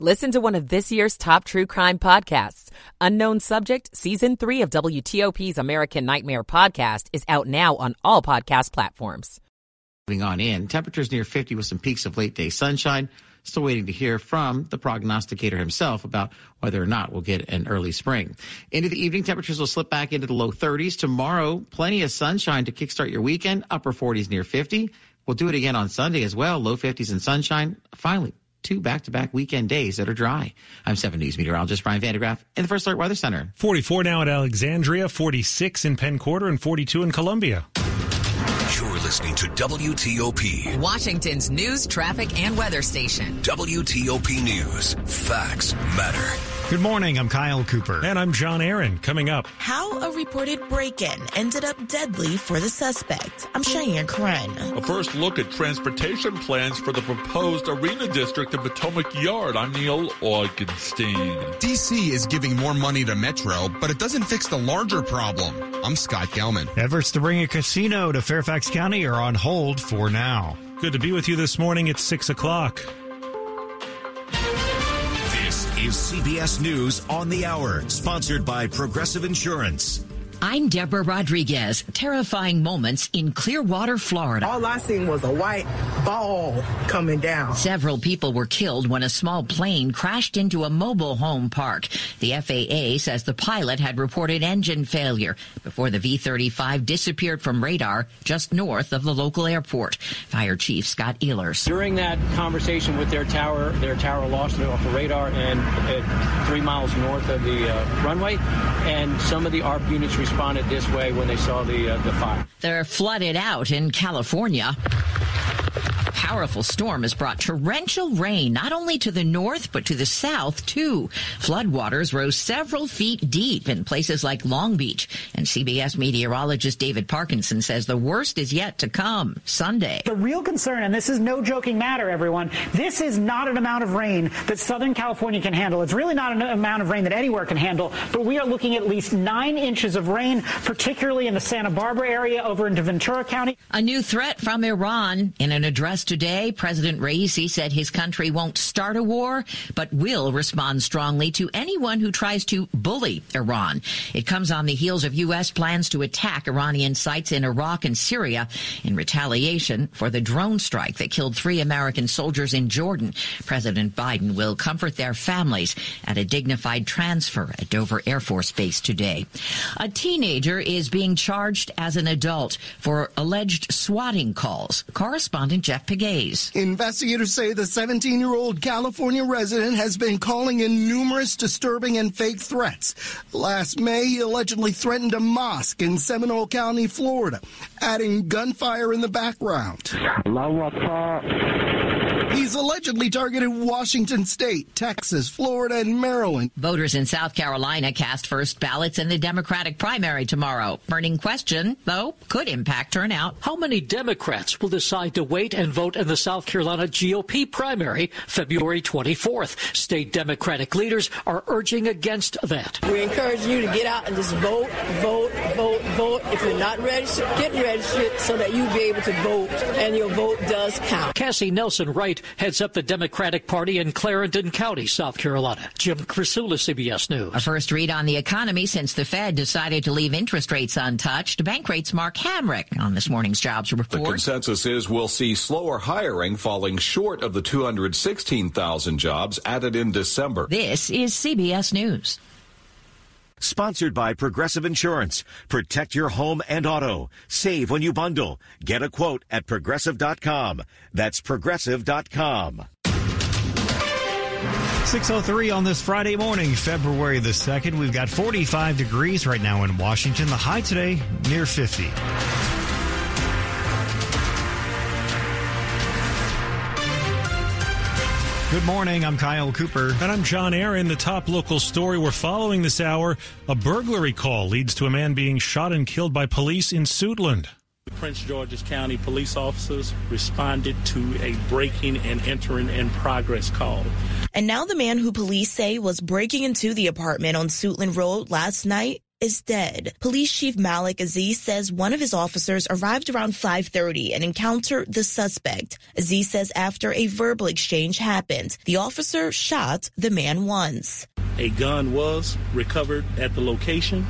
Listen to one of this year's top true crime podcasts. Unknown Subject, Season 3 of WTOP's American Nightmare podcast is out now on all podcast platforms. Moving on in, temperatures near 50 with some peaks of late day sunshine. Still waiting to hear from the prognosticator himself about whether or not we'll get an early spring. Into the evening, temperatures will slip back into the low 30s. Tomorrow, plenty of sunshine to kickstart your weekend. Upper 40s near 50. We'll do it again on Sunday as well. Low 50s and sunshine. Finally, two back-to-back weekend days that are dry. I'm 7 News meteorologist Brian van de in the First Alert Weather Center. 44 now at Alexandria, 46 in Penn Quarter, and 42 in Columbia. You're listening to WTOP. Washington's news, traffic, and weather station. WTOP News. Facts matter. Good morning. I'm Kyle Cooper. And I'm John Aaron. Coming up. How a reported break in ended up deadly for the suspect. I'm Cheyenne Corin. A first look at transportation plans for the proposed arena district in Potomac Yard. I'm Neil Augenstein. DC is giving more money to Metro, but it doesn't fix the larger problem. I'm Scott Gelman. Efforts to bring a casino to Fairfax County are on hold for now. Good to be with you this morning at 6 o'clock. Is CBS News on the Hour, sponsored by Progressive Insurance. I'm Deborah Rodriguez. Terrifying moments in Clearwater, Florida. All I seen was a white ball coming down. Several people were killed when a small plane crashed into a mobile home park. The FAA says the pilot had reported engine failure before the V-35 disappeared from radar just north of the local airport. Fire Chief Scott Ehlers. During that conversation with their tower, their tower lost it off the radar and uh, three miles north of the uh, runway, and some of the ARP units responded this way when they saw the uh, the fire. They're flooded out in California powerful storm has brought torrential rain not only to the north but to the south too. Floodwaters rose several feet deep in places like Long Beach, and CBS meteorologist David Parkinson says the worst is yet to come Sunday. The real concern, and this is no joking matter, everyone, this is not an amount of rain that Southern California can handle. It's really not an amount of rain that anywhere can handle, but we are looking at least nine inches of rain, particularly in the Santa Barbara area over into Ventura County. A new threat from Iran in an address to Today, President Raisi said his country won't start a war, but will respond strongly to anyone who tries to bully Iran. It comes on the heels of U.S. plans to attack Iranian sites in Iraq and Syria in retaliation for the drone strike that killed three American soldiers in Jordan. President Biden will comfort their families at a dignified transfer at Dover Air Force Base today. A teenager is being charged as an adult for alleged swatting calls. Correspondent Jeff Pegues. Investigators say the 17 year old California resident has been calling in numerous disturbing and fake threats. Last May, he allegedly threatened a mosque in Seminole County, Florida, adding gunfire in the background. He's allegedly targeted Washington State, Texas, Florida, and Maryland. Voters in South Carolina cast first ballots in the Democratic primary tomorrow. Burning question, though, could impact turnout. How many Democrats will decide to wait and vote in the South Carolina GOP primary February 24th? State Democratic leaders are urging against that. We encourage you to get out and just vote, vote, vote, vote. If you're not registered, get registered so that you'll be able to vote and your vote does count. Cassie Nelson Wright heads up the Democratic Party in Clarendon County, South Carolina. Jim Krasula, CBS News. A first read on the economy since the Fed decided to leave interest rates untouched. Bankrate's Mark Hamrick on this morning's jobs report. The consensus is we'll see slower hiring falling short of the 216,000 jobs added in December. This is CBS News. Sponsored by Progressive Insurance. Protect your home and auto. Save when you bundle. Get a quote at progressive.com. That's progressive.com. 603 on this Friday morning, February the 2nd. We've got 45 degrees right now in Washington. The high today near 50. Good morning. I'm Kyle Cooper. And I'm John Aaron. The top local story we're following this hour a burglary call leads to a man being shot and killed by police in Suitland. Prince George's County police officers responded to a breaking and entering in progress call. And now the man who police say was breaking into the apartment on Suitland Road last night is dead. Police Chief Malik Aziz says one of his officers arrived around 5:30 and encountered the suspect. Aziz says after a verbal exchange happened, the officer shot the man once. A gun was recovered at the location.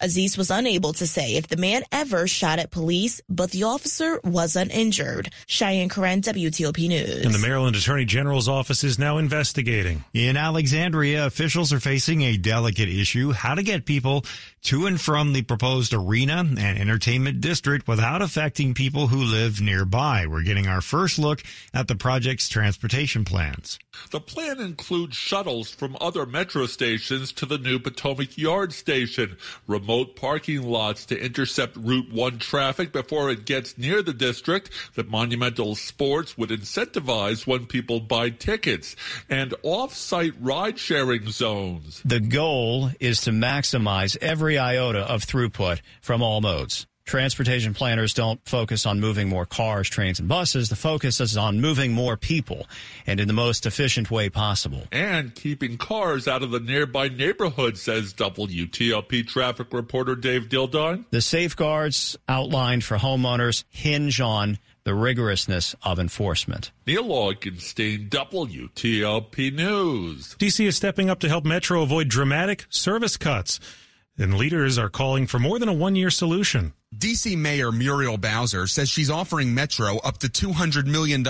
Aziz was unable to say if the man ever shot at police, but the officer wasn't injured. Cheyenne Corin, WTOP News. And the Maryland Attorney General's office is now investigating. In Alexandria, officials are facing a delicate issue how to get people to and from the proposed arena and entertainment district without affecting people who live nearby. We're getting our first look at the project's transportation plans. The plan includes shuttles from other metro stations to the new Potomac Yard station, remote parking lots to intercept Route 1 traffic before it gets near the district that Monumental Sports would incentivize when people buy tickets, and off-site ride-sharing zones. The goal is to maximize every iota of throughput from all modes. Transportation planners don't focus on moving more cars, trains, and buses. The focus is on moving more people and in the most efficient way possible. And keeping cars out of the nearby neighborhood, says WTOP traffic reporter Dave Dildine. The safeguards outlined for homeowners hinge on the rigorousness of enforcement. Neil Augenstein, WTOP News. DC is stepping up to help Metro avoid dramatic service cuts, and leaders are calling for more than a one year solution. DC Mayor Muriel Bowser says she's offering Metro up to $200 million.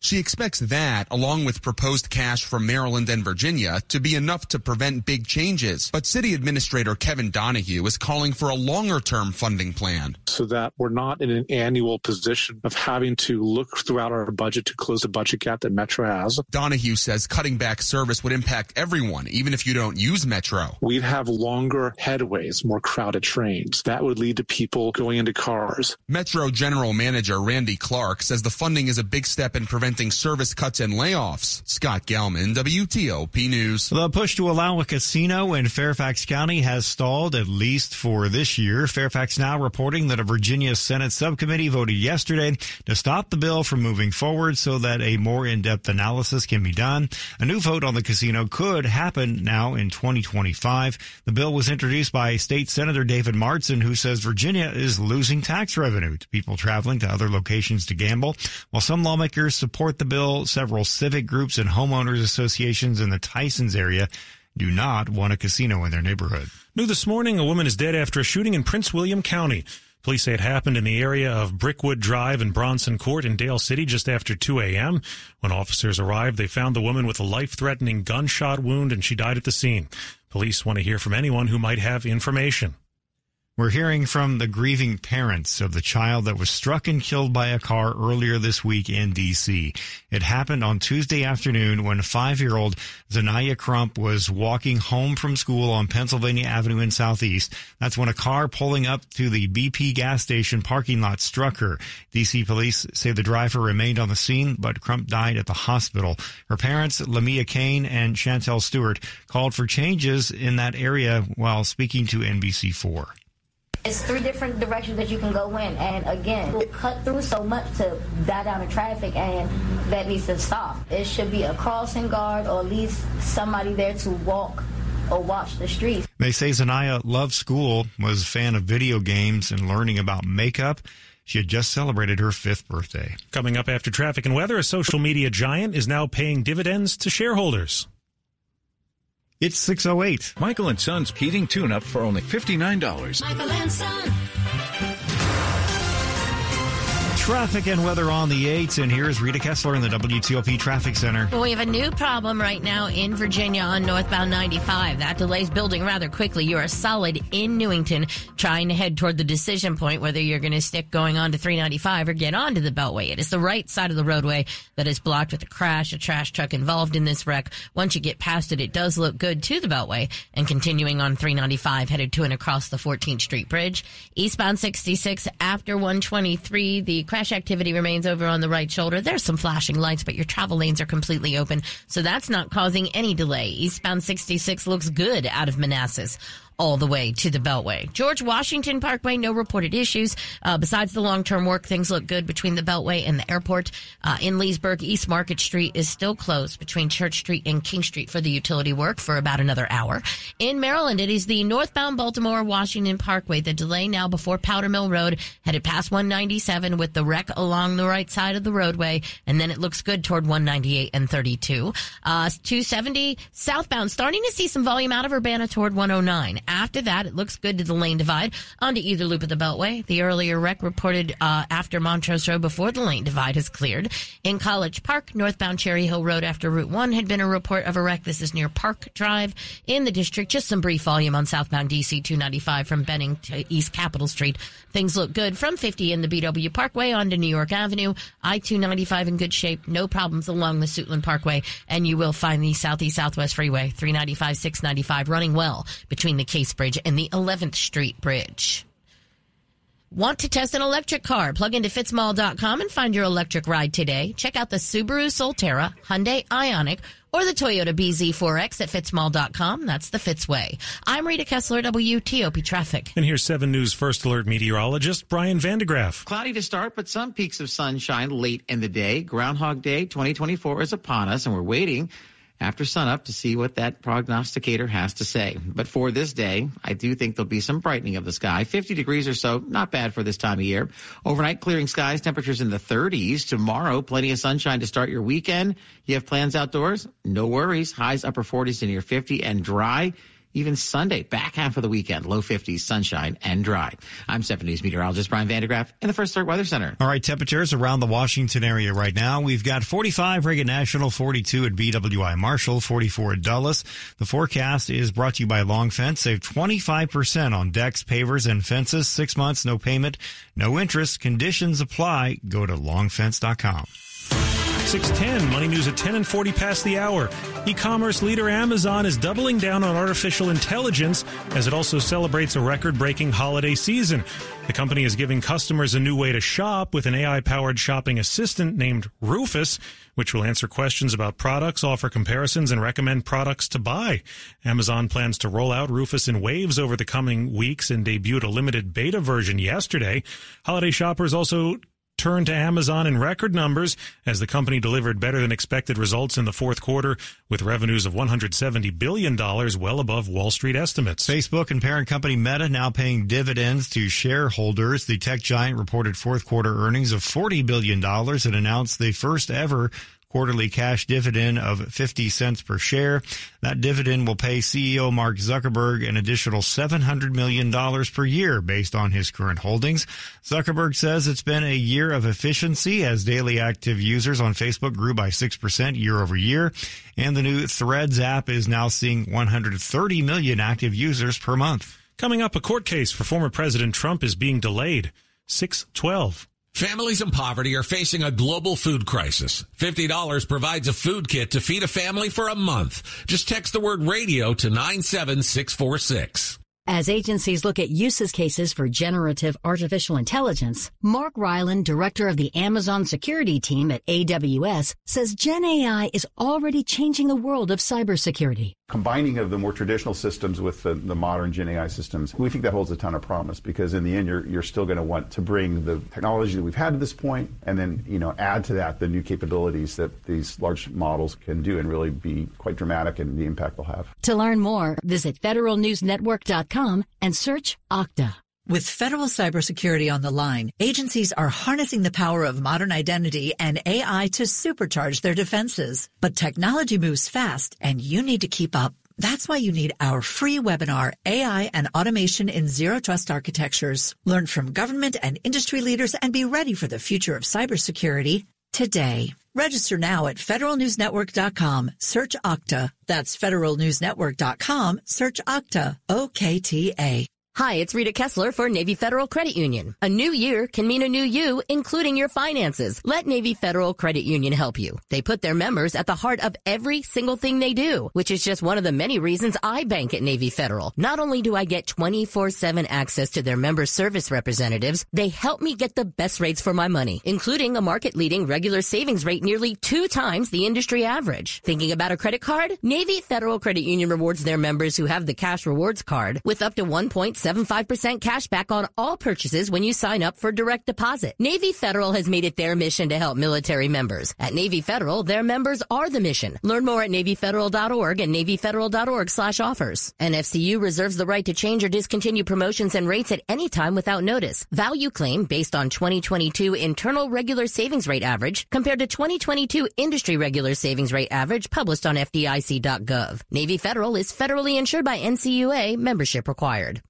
She expects that, along with proposed cash from Maryland and Virginia, to be enough to prevent big changes. But City Administrator Kevin Donahue is calling for a longer term funding plan. So that we're not in an annual position of having to look throughout our budget to close the budget gap that Metro has. Donahue says cutting back service would impact everyone, even if you don't use Metro. We'd have longer headways, more crowded trains. That would lead to people going into cars. Metro General Manager Randy Clark says the funding is a big step in preventing service cuts and layoffs. Scott Gelman, WTOP News. The push to allow a casino in Fairfax County has stalled at least for this year. Fairfax now reporting that a Virginia Senate subcommittee voted yesterday to stop the bill from moving forward so that a more in-depth analysis can be done. A new vote on the casino could happen now in 2025. The bill was introduced by State Senator David Marsden, who says Virginia is losing tax revenue to people traveling to other locations to gamble. While some lawmakers support the bill, several civic groups and homeowners associations in the Tysons area do not want a casino in their neighborhood. New this morning, a woman is dead after a shooting in Prince William County. Police say it happened in the area of Brickwood Drive and Bronson Court in Dale City just after 2 a.m. When officers arrived, they found the woman with a life-threatening gunshot wound and she died at the scene. Police want to hear from anyone who might have information. We're hearing from the grieving parents of the child that was struck and killed by a car earlier this week in D.C. It happened on Tuesday afternoon when five-year-old Zanaya Crump was walking home from school on Pennsylvania Avenue in Southeast. That's when a car pulling up to the BP gas station parking lot struck her. D.C. police say the driver remained on the scene, but Crump died at the hospital. Her parents, Lamia Kane and Chantel Stewart, called for changes in that area while speaking to NBC4. It's three different directions that you can go in, and again, we'll cut through so much to die down the traffic, and that needs to stop. It should be a crossing guard or at least somebody there to walk or watch the streets. They say Zanaya loved school, was a fan of video games and learning about makeup. She had just celebrated her fifth birthday. Coming up after traffic and weather, a social media giant is now paying dividends to shareholders. It's 608. Michael and Son's heating tune up for only $59. Michael and Son. Traffic and weather on the 8s, and here's Rita Kessler in the WTOP Traffic Center. Well, we have a new problem right now in Virginia on northbound 95. That delay's building rather quickly. You are solid in Newington trying to head toward the decision point whether you're going to stick going on to 395 or get onto the Beltway. It is the right side of the roadway that is blocked with a crash, a trash truck involved in this wreck. Once you get past it, it does look good to the Beltway and continuing on 395 headed to and across the 14th Street Bridge. Eastbound 66 after 123, the crash activity remains over on the right shoulder. There's some flashing lights, but your travel lanes are completely open, so that's not causing any delay. Eastbound 66 looks good out of Manassas. All the way to the Beltway. George Washington Parkway, no reported issues. Uh, besides the long-term work, things look good between the Beltway and the airport. Uh, in Leesburg, East Market Street is still closed between Church Street and King Street for the utility work for about another hour. In Maryland, it is the northbound Baltimore Washington Parkway. The delay now before Powder Mill Road, headed past 197 with the wreck along the right side of the roadway, and then it looks good toward 198 and 32. Uh, 270 southbound, starting to see some volume out of Urbana toward 109. After that, it looks good to the lane divide onto either loop of the Beltway. The earlier wreck reported uh, after Montrose Road before the lane divide has cleared. In College Park, northbound Cherry Hill Road after Route 1 had been a report of a wreck. This is near Park Drive in the district. Just some brief volume on southbound DC 295 from Benning to East Capitol Street. Things look good from 50 in the BW Parkway onto New York Avenue. I 295 in good shape. No problems along the Suitland Parkway. And you will find the Southeast Southwest Freeway 395 695 running well between the Case Bridge and the 11th Street Bridge. Want to test an electric car? Plug into fitzmall.com and find your electric ride today. Check out the Subaru Solterra, Hyundai Ioniq, or the Toyota BZ4X at fitzmall.com. That's the Fitzway. I'm Rita Kessler, WTOP Traffic. And here's 7 News First Alert meteorologist Brian van de Graaff. Cloudy to start, but some peaks of sunshine late in the day. Groundhog Day 2024 is upon us, and we're waiting after sunup to see what that prognosticator has to say. But for this day, I do think there'll be some brightening of the sky. 50 degrees or so, not bad for this time of year. Overnight clearing skies, temperatures in the 30s. Tomorrow, plenty of sunshine to start your weekend. You have plans outdoors? No worries. Highs upper 40s to near 50 and dry. Even Sunday, back half of the weekend, low 50s, sunshine, and dry. I'm 7 News meteorologist Brian van de Graaff in the First Alert Weather Center. All right, temperatures around the Washington area right now. We've got 45 Reagan National, 42 at BWI Marshall, 44 at Dulles. The forecast is brought to you by Long Fence. Save 25% on decks, pavers, and fences. Six months, no payment, no interest. Conditions apply. Go to longfence.com. 610, money news at 10 and 40 past the hour. E commerce leader Amazon is doubling down on artificial intelligence as it also celebrates a record breaking holiday season. The company is giving customers a new way to shop with an AI powered shopping assistant named Rufus, which will answer questions about products, offer comparisons, and recommend products to buy. Amazon plans to roll out Rufus in waves over the coming weeks and debuted a limited beta version yesterday. Holiday shoppers also turned to Amazon in record numbers as the company delivered better than expected results in the fourth quarter with revenues of $170 billion, well above Wall Street estimates. Facebook and parent company Meta now paying dividends to shareholders. The tech giant reported fourth quarter earnings of $40 billion and announced the first ever quarterly cash dividend of 50 cents per share. That dividend will pay CEO Mark Zuckerberg an additional $700 million per year based on his current holdings. Zuckerberg says it's been a year of efficiency as daily active users on Facebook grew by 6% year over year. And the new Threads app is now seeing 130 million active users per month. Coming up, a court case for former President Trump is being delayed. 612. Families in poverty are facing a global food crisis. $50 provides a food kit to feed a family for a month. Just text the word radio to 97646. As agencies look at uses cases for generative artificial intelligence, Mark Ryland, director of the Amazon security team at AWS, says Gen AI is already changing the world of cybersecurity. Combining of the more traditional systems with the, the modern Gen AI systems, we think that holds a ton of promise because in the end, you're, you're still going to want to bring the technology that we've had to this point and then, you know, add to that the new capabilities that these large models can do and really be quite dramatic in the impact they'll have. To learn more, visit federalnewsnetwork.com and search Okta. With federal cybersecurity on the line, agencies are harnessing the power of modern identity and AI to supercharge their defenses. But technology moves fast and you need to keep up. That's why you need our free webinar, AI and Automation in Zero Trust Architectures. Learn from government and industry leaders and be ready for the future of cybersecurity today. Register now at federalnewsnetwork.com. Search Okta. That's federalnewsnetwork.com. Search Okta. O-K-T-A. Hi, it's Rita Kessler for Navy Federal Credit Union. A new year can mean a new you, including your finances. Let Navy Federal Credit Union help you. They put their members at the heart of every single thing they do, which is just one of the many reasons I bank at Navy Federal. Not only do I get 24-7 access to their member service representatives, they help me get the best rates for my money, including a market-leading regular savings rate nearly two times the industry average. Thinking about a credit card? Navy Federal Credit Union rewards their members who have the cash rewards card with up to 1. 75% cash back on all purchases when you sign up for direct deposit. Navy Federal has made it their mission to help military members. At Navy Federal, their members are the mission. Learn more at NavyFederal.org and NavyFederal.org slash offers. NFCU reserves the right to change or discontinue promotions and rates at any time without notice. Value claim based on 2022 internal regular savings rate average compared to 2022 industry regular savings rate average published on FDIC.gov. Navy Federal is federally insured by NCUA membership required.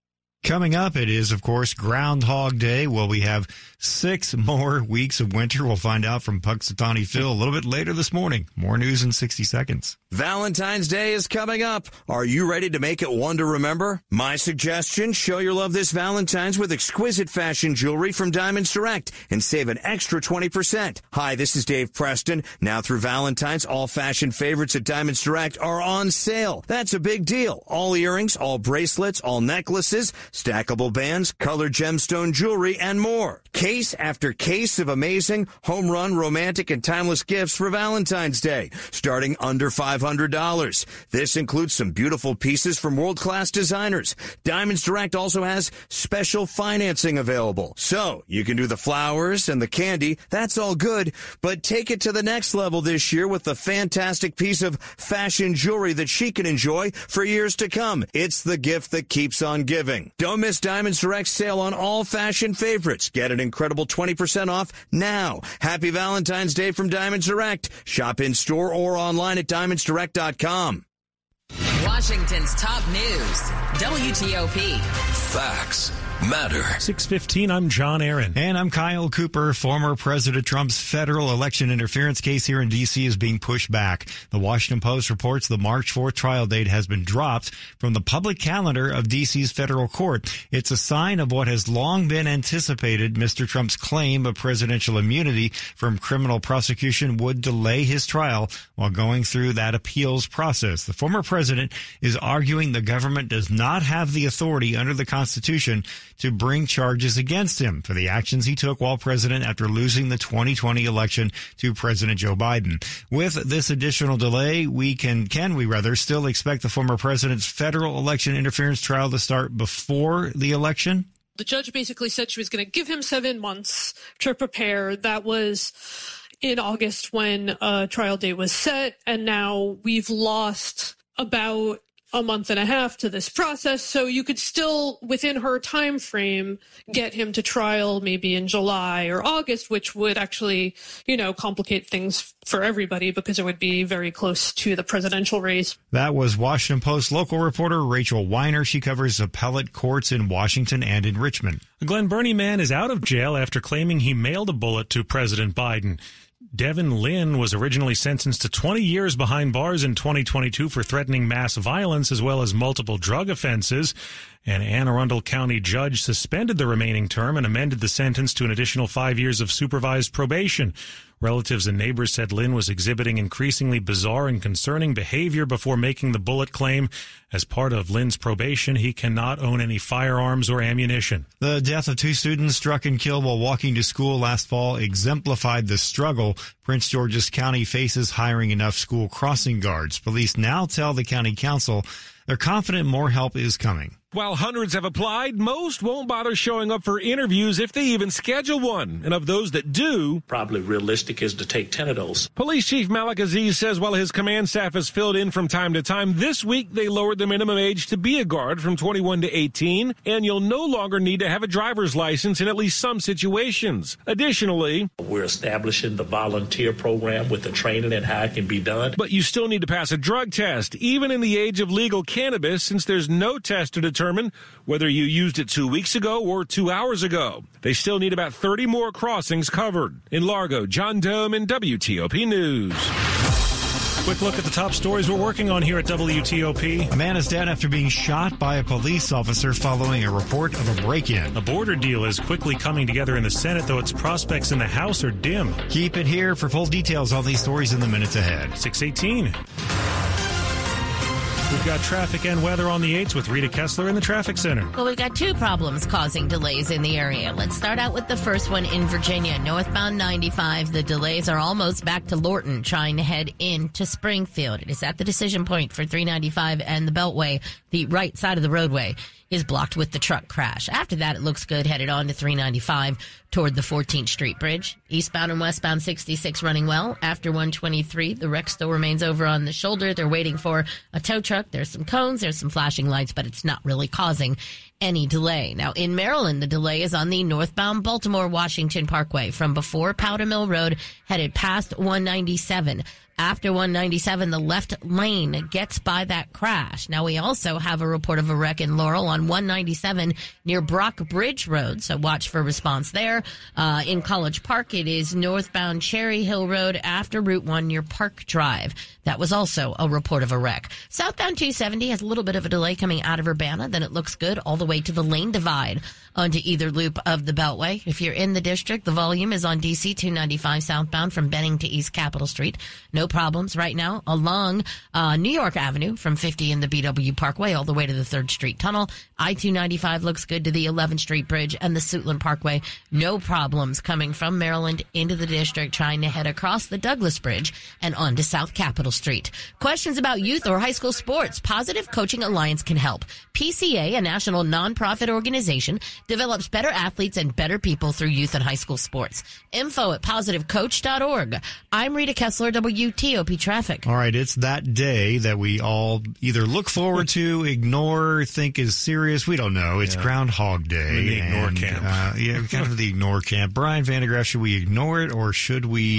Coming up, it is, of course, Groundhog Day. Will we have six more weeks of winter? We'll find out from Punxsutawney Phil a little bit later this morning. More news in 60 seconds. Valentine's Day is coming up. Are you ready to make it one to remember? My suggestion, show your love this Valentine's with exquisite fashion jewelry from Diamonds Direct and save an extra 20%. Hi, this is Dave Preston. Now through Valentine's, all fashion favorites at Diamonds Direct are on sale. That's a big deal. All earrings, all bracelets, all necklaces, stackable bands, colored gemstone jewelry, and more. Case after case of amazing home run, romantic, and timeless gifts for Valentine's Day, starting under $500. This includes some beautiful pieces from world-class designers. Diamonds Direct also has special financing available. So you can do the flowers and the candy. That's all good, but take it to the next level this year with the fantastic piece of fashion jewelry that she can enjoy for years to come. It's the gift that keeps on giving. Don't miss Diamonds Direct sale on all fashion favorites. Get an incredible 20% off now. Happy Valentine's Day from Diamonds Direct. Shop in store or online at diamondsdirect.com. Washington's top news. WTOP. Facts matter. 615, I'm John Aaron. And I'm Kyle Cooper. Former President Trump's federal election interference case here in D.C. is being pushed back. The Washington Post reports the March 4th trial date has been dropped from the public calendar of D.C.'s federal court. It's a sign of what has long been anticipated. Mr. Trump's claim of presidential immunity from criminal prosecution would delay his trial while going through that appeals process. The former president is arguing the government does not have the authority under the Constitution to bring charges against him for the actions he took while president after losing the 2020 election to President Joe Biden. With this additional delay, we can, can we rather, still expect the former president's federal election interference trial to start before the election? The judge basically said she was going to give him seven months to prepare. That was in August when a trial date was set, and now we've lost about a month and a half to this process so you could still within her time frame get him to trial maybe in July or August which would actually you know complicate things for everybody because it would be very close to the presidential race. That was Washington Post local reporter Rachel Weiner she covers appellate courts in Washington and in Richmond. A Glen Burnie man is out of jail after claiming he mailed a bullet to President Biden. Devin Lynn was originally sentenced to 20 years behind bars in 2022 for threatening mass violence as well as multiple drug offenses. An Anne Arundel County judge suspended the remaining term and amended the sentence to an additional five years of supervised probation. Relatives and neighbors said Lynn was exhibiting increasingly bizarre and concerning behavior before making the bullet claim. As part of Lynn's probation, he cannot own any firearms or ammunition. The death of two students struck and killed while walking to school last fall exemplified the struggle Prince George's County faces hiring enough school crossing guards. Police now tell the county council they're confident more help is coming. While hundreds have applied, most won't bother showing up for interviews if they even schedule one. And of those that do, probably realistic is to take 10 of those. Police Chief Malik Aziz says while his command staff is filled in from time to time, this week they lowered the minimum age to be a guard from 21 to 18, and you'll no longer need to have a driver's license in at least some situations. Additionally, we're establishing the volunteer program with the training and how it can be done. But you still need to pass a drug test, even in the age of legal cannabis, since there's no test to determine determine whether you used it two weeks ago or two hours ago. They still need about 30 more crossings covered. In Largo, John Domen WTOP News. Quick look at the top stories we're working on here at WTOP. A man is dead after being shot by a police officer following a report of a break in. A border deal is quickly coming together in the Senate, though its prospects in the House are dim. Keep it here for full details on these stories in the minutes ahead. 618. We've got traffic and weather on the 8s with Rita Kessler in the traffic center. Well, we've got two problems causing delays in the area. Let's start out with the first one in Virginia. Northbound 95, the delays are almost back to Lorton, trying to head into Springfield. It is at the decision point for 395 and the Beltway, the right side of the roadway is blocked with the truck crash. After that, it looks good, headed on to 395 toward the 14th Street Bridge. Eastbound and westbound 66 running well. After 123, the wreck still remains over on the shoulder. They're waiting for a tow truck. There's some cones, there's some flashing lights, but it's not really causing any delay. Now, in Maryland, the delay is on the northbound Baltimore Washington Parkway from before Powder Mill Road, headed past 197 after 197, the left lane gets by that crash. Now we also have a report of a wreck in Laurel on 197 near Brock Bridge Road. So watch for response there. Uh, in College Park, it is northbound Cherry Hill Road after Route 1 near Park Drive. That was also a report of a wreck. Southbound 270 has a little bit of a delay coming out of Urbana. Then it looks good all the way to the lane divide onto either loop of the Beltway. If you're in the district, the volume is on DC 295 southbound from Benning to East Capitol Street. No problems right now along uh, New York Avenue from 50 in the BW Parkway all the way to the 3rd Street Tunnel. I 295 looks good to the 11th Street Bridge and the Suitland Parkway. No problems coming from Maryland into the district trying to head across the Douglass Bridge and onto South Capitol Street. Questions about youth or high school sports? Positive Coaching Alliance can help. PCA, a national nonprofit organization, develops better athletes and better people through youth and high school sports. Info at positivecoach.org. I'm Rita Kessler, WTOP Traffic. All right, it's that day that we all either look forward to, ignore, think is serious. We don't know. It's Yeah. Groundhog Day. In the ignore and, camp. Uh, yeah, kind of the ignore camp. Brian van de Graaff, should we ignore it or should we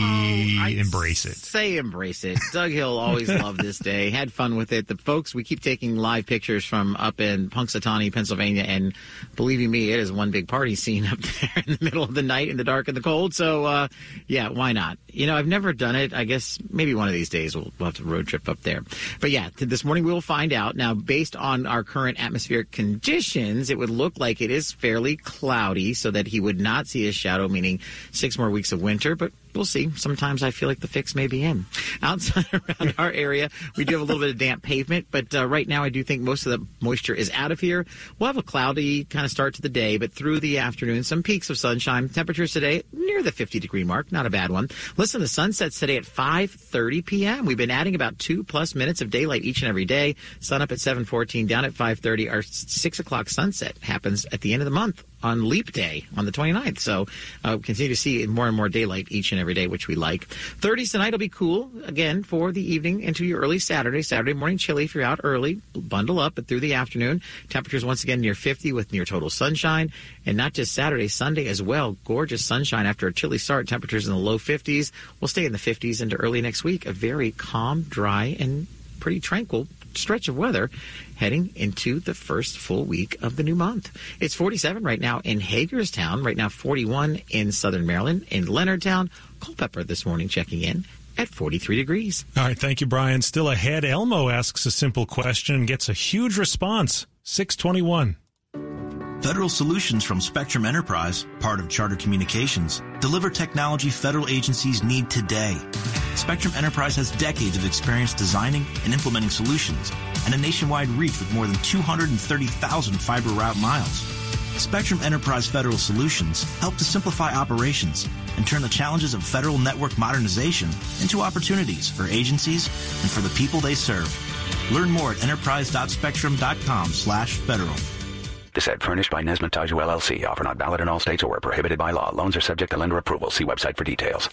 embrace it? Say embrace it. Doug Hill always loved this day. Had fun with it. The folks, we keep taking live pictures from up in Punxsutawney, Pennsylvania, and believing me, it is one big party scene up there in the middle of the night, in the dark and the cold. So, uh, yeah, why not? You know, I've never done it. I guess maybe one of these days we'll, we'll have to road trip up there. But yeah, this morning we'll find out. Now, based on our current atmospheric conditions, it would look like it is fairly cloudy, so that he would not see a shadow, meaning six more weeks of winter. But we'll see. Sometimes I feel like the fix may be in. Outside around our area, we do have a little bit of damp pavement, but uh, right now I do think most of the moisture is out of here. We'll have a cloudy kind of start to the day, but through the afternoon, some peaks of sunshine. Temperatures today near the 50 degree mark, not a bad one. Listen, the sun sets today at 5:30 p.m. We've been adding about two plus minutes of daylight each and every day. Sun up at 7:14, down at 5:30. Our six o'clock sunset happens at the end of the month on Leap Day on the 29th. So uh, continue to see more and more daylight each and every day, which we like. 30s tonight will be cool again for the evening into your early Saturday. Saturday morning chilly if you're out early. Bundle up, but through the afternoon, temperatures once again near 50 with near total sunshine. And not just Saturday, Sunday as well. Gorgeous sunshine after a chilly start. Temperatures in the low 50s. We'll stay in the 50s into early next week. A very calm, dry, and pretty tranquil stretch of weather heading into the first full week of the new month. It's 47 right now in Hagerstown, right now 41 in southern Maryland, in Leonardtown. Culpeper this morning checking in at 43 degrees. All right, thank you, Brian. Still ahead, Elmo asks a simple question and gets a huge response. 621. Federal Solutions from Spectrum Enterprise, part of Charter Communications, deliver technology federal agencies need today. Spectrum Enterprise has decades of experience designing and implementing solutions and a nationwide reach with more than 230,000 fiber route miles. Spectrum Enterprise Federal Solutions help to simplify operations and turn the challenges of federal network modernization into opportunities for agencies and for the people they serve. Learn more at enterprise.spectrum.com slash federal. This ad furnished by Nesmith LLC. Offer not valid in all states or where prohibited by law. Loans are subject to lender approval. See website for details.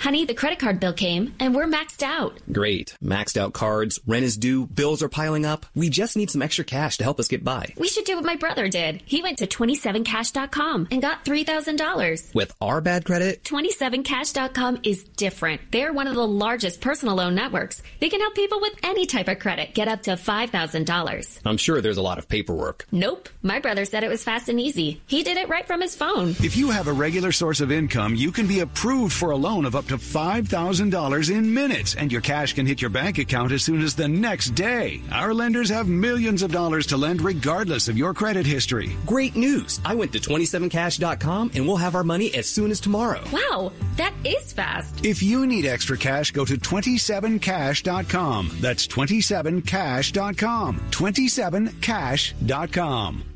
Honey, the credit card bill came and we're maxed out. Great. Maxed out cards, rent is due, bills are piling up. We just need some extra cash to help us get by. We should do what my brother did. He went to 27cash.com and got $3,000. With our bad credit, 27cash.com is different. They're one of the largest personal loan networks. They can help people with any type of credit get up to $5,000. I'm sure there's a lot of paperwork. Nope. My brother said it was fast and easy. He did it right from his phone. If you have a regular source of income, you can be approved for a loan of up to $5,000 in minutes, and your cash can hit your bank account as soon as the next day. Our lenders have millions of dollars to lend regardless of your credit history. Great news! I went to 27cash.com and we'll have our money as soon as tomorrow. Wow, that is fast. If you need extra cash, go to 27cash.com. That's 27cash.com. 27cash.com.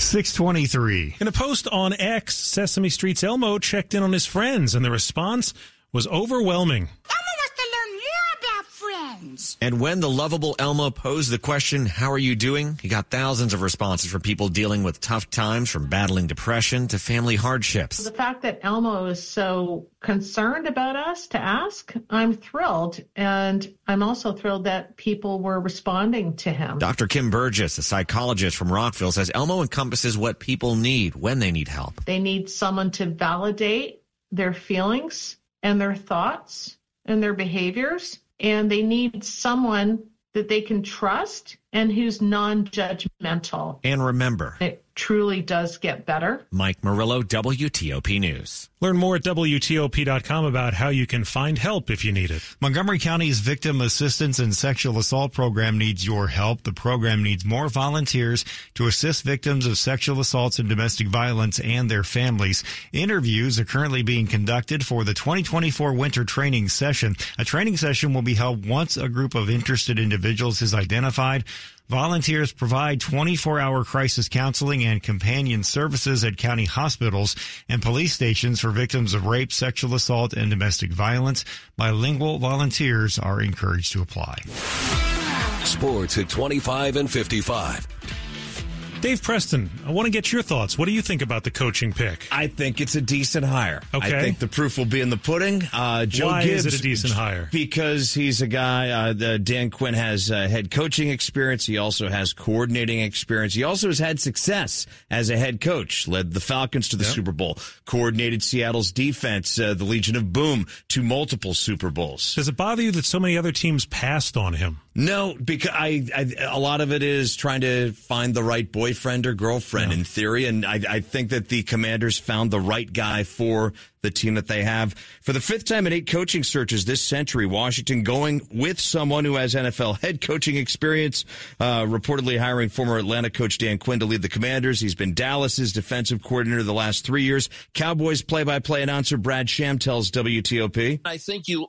623. In a post on X, Sesame Street's Elmo checked in on his friends, and the response was overwhelming. And when the lovable Elmo posed the question, How are you doing? he got thousands of responses from people dealing with tough times, from battling depression to family hardships. The fact that Elmo is so concerned about us to ask, I'm thrilled. And I'm also thrilled that people were responding to him. Dr. Kim Burgess, a psychologist from Rockville, says Elmo encompasses what people need when they need help. They need someone to validate their feelings and their thoughts and their behaviors and they need someone that they can trust and who's non-judgmental. And remember, it truly does get better. Mike Murillo, WTOP News. Learn more at WTOP.com about how you can find help if you need it. Montgomery County's Victim Assistance and Sexual Assault Program needs your help. The program needs more volunteers to assist victims of sexual assaults and domestic violence and their families. Interviews are currently being conducted for the 2024 winter training session. A training session will be held once a group of interested individuals is identified. Volunteers provide 24 hour crisis counseling and companion services at county hospitals and police stations for victims of rape, sexual assault, and domestic violence. Bilingual volunteers are encouraged to apply. Sports at 25 and 55. Dave Preston, I want to get your thoughts. What do you think about the coaching pick? I think it's a decent hire. Okay. I think the proof will be in the pudding. Uh, Joe Why Gibbs, is it a decent hire? Because he's a guy. Uh, the, Dan Quinn has uh, head coaching experience. He also has coordinating experience. He also has had success as a head coach. Led the Falcons to the Yep. Super Bowl. Coordinated Seattle's defense, uh, the Legion of Boom, to multiple Super Bowls. Does it bother you that so many other teams passed on him? No, because I, I a lot of it is trying to find the right boyfriend or girlfriend in theory, and I, I think that the Commanders found the right guy for the team that they have. For the fifth time in eight coaching searches this century, Washington going with someone who has NFL head coaching experience, uh, reportedly hiring former Atlanta coach Dan Quinn to lead the Commanders. He's been Dallas's defensive coordinator the last three years. Cowboys play-by-play announcer Brad Sham tells WTOP. I think you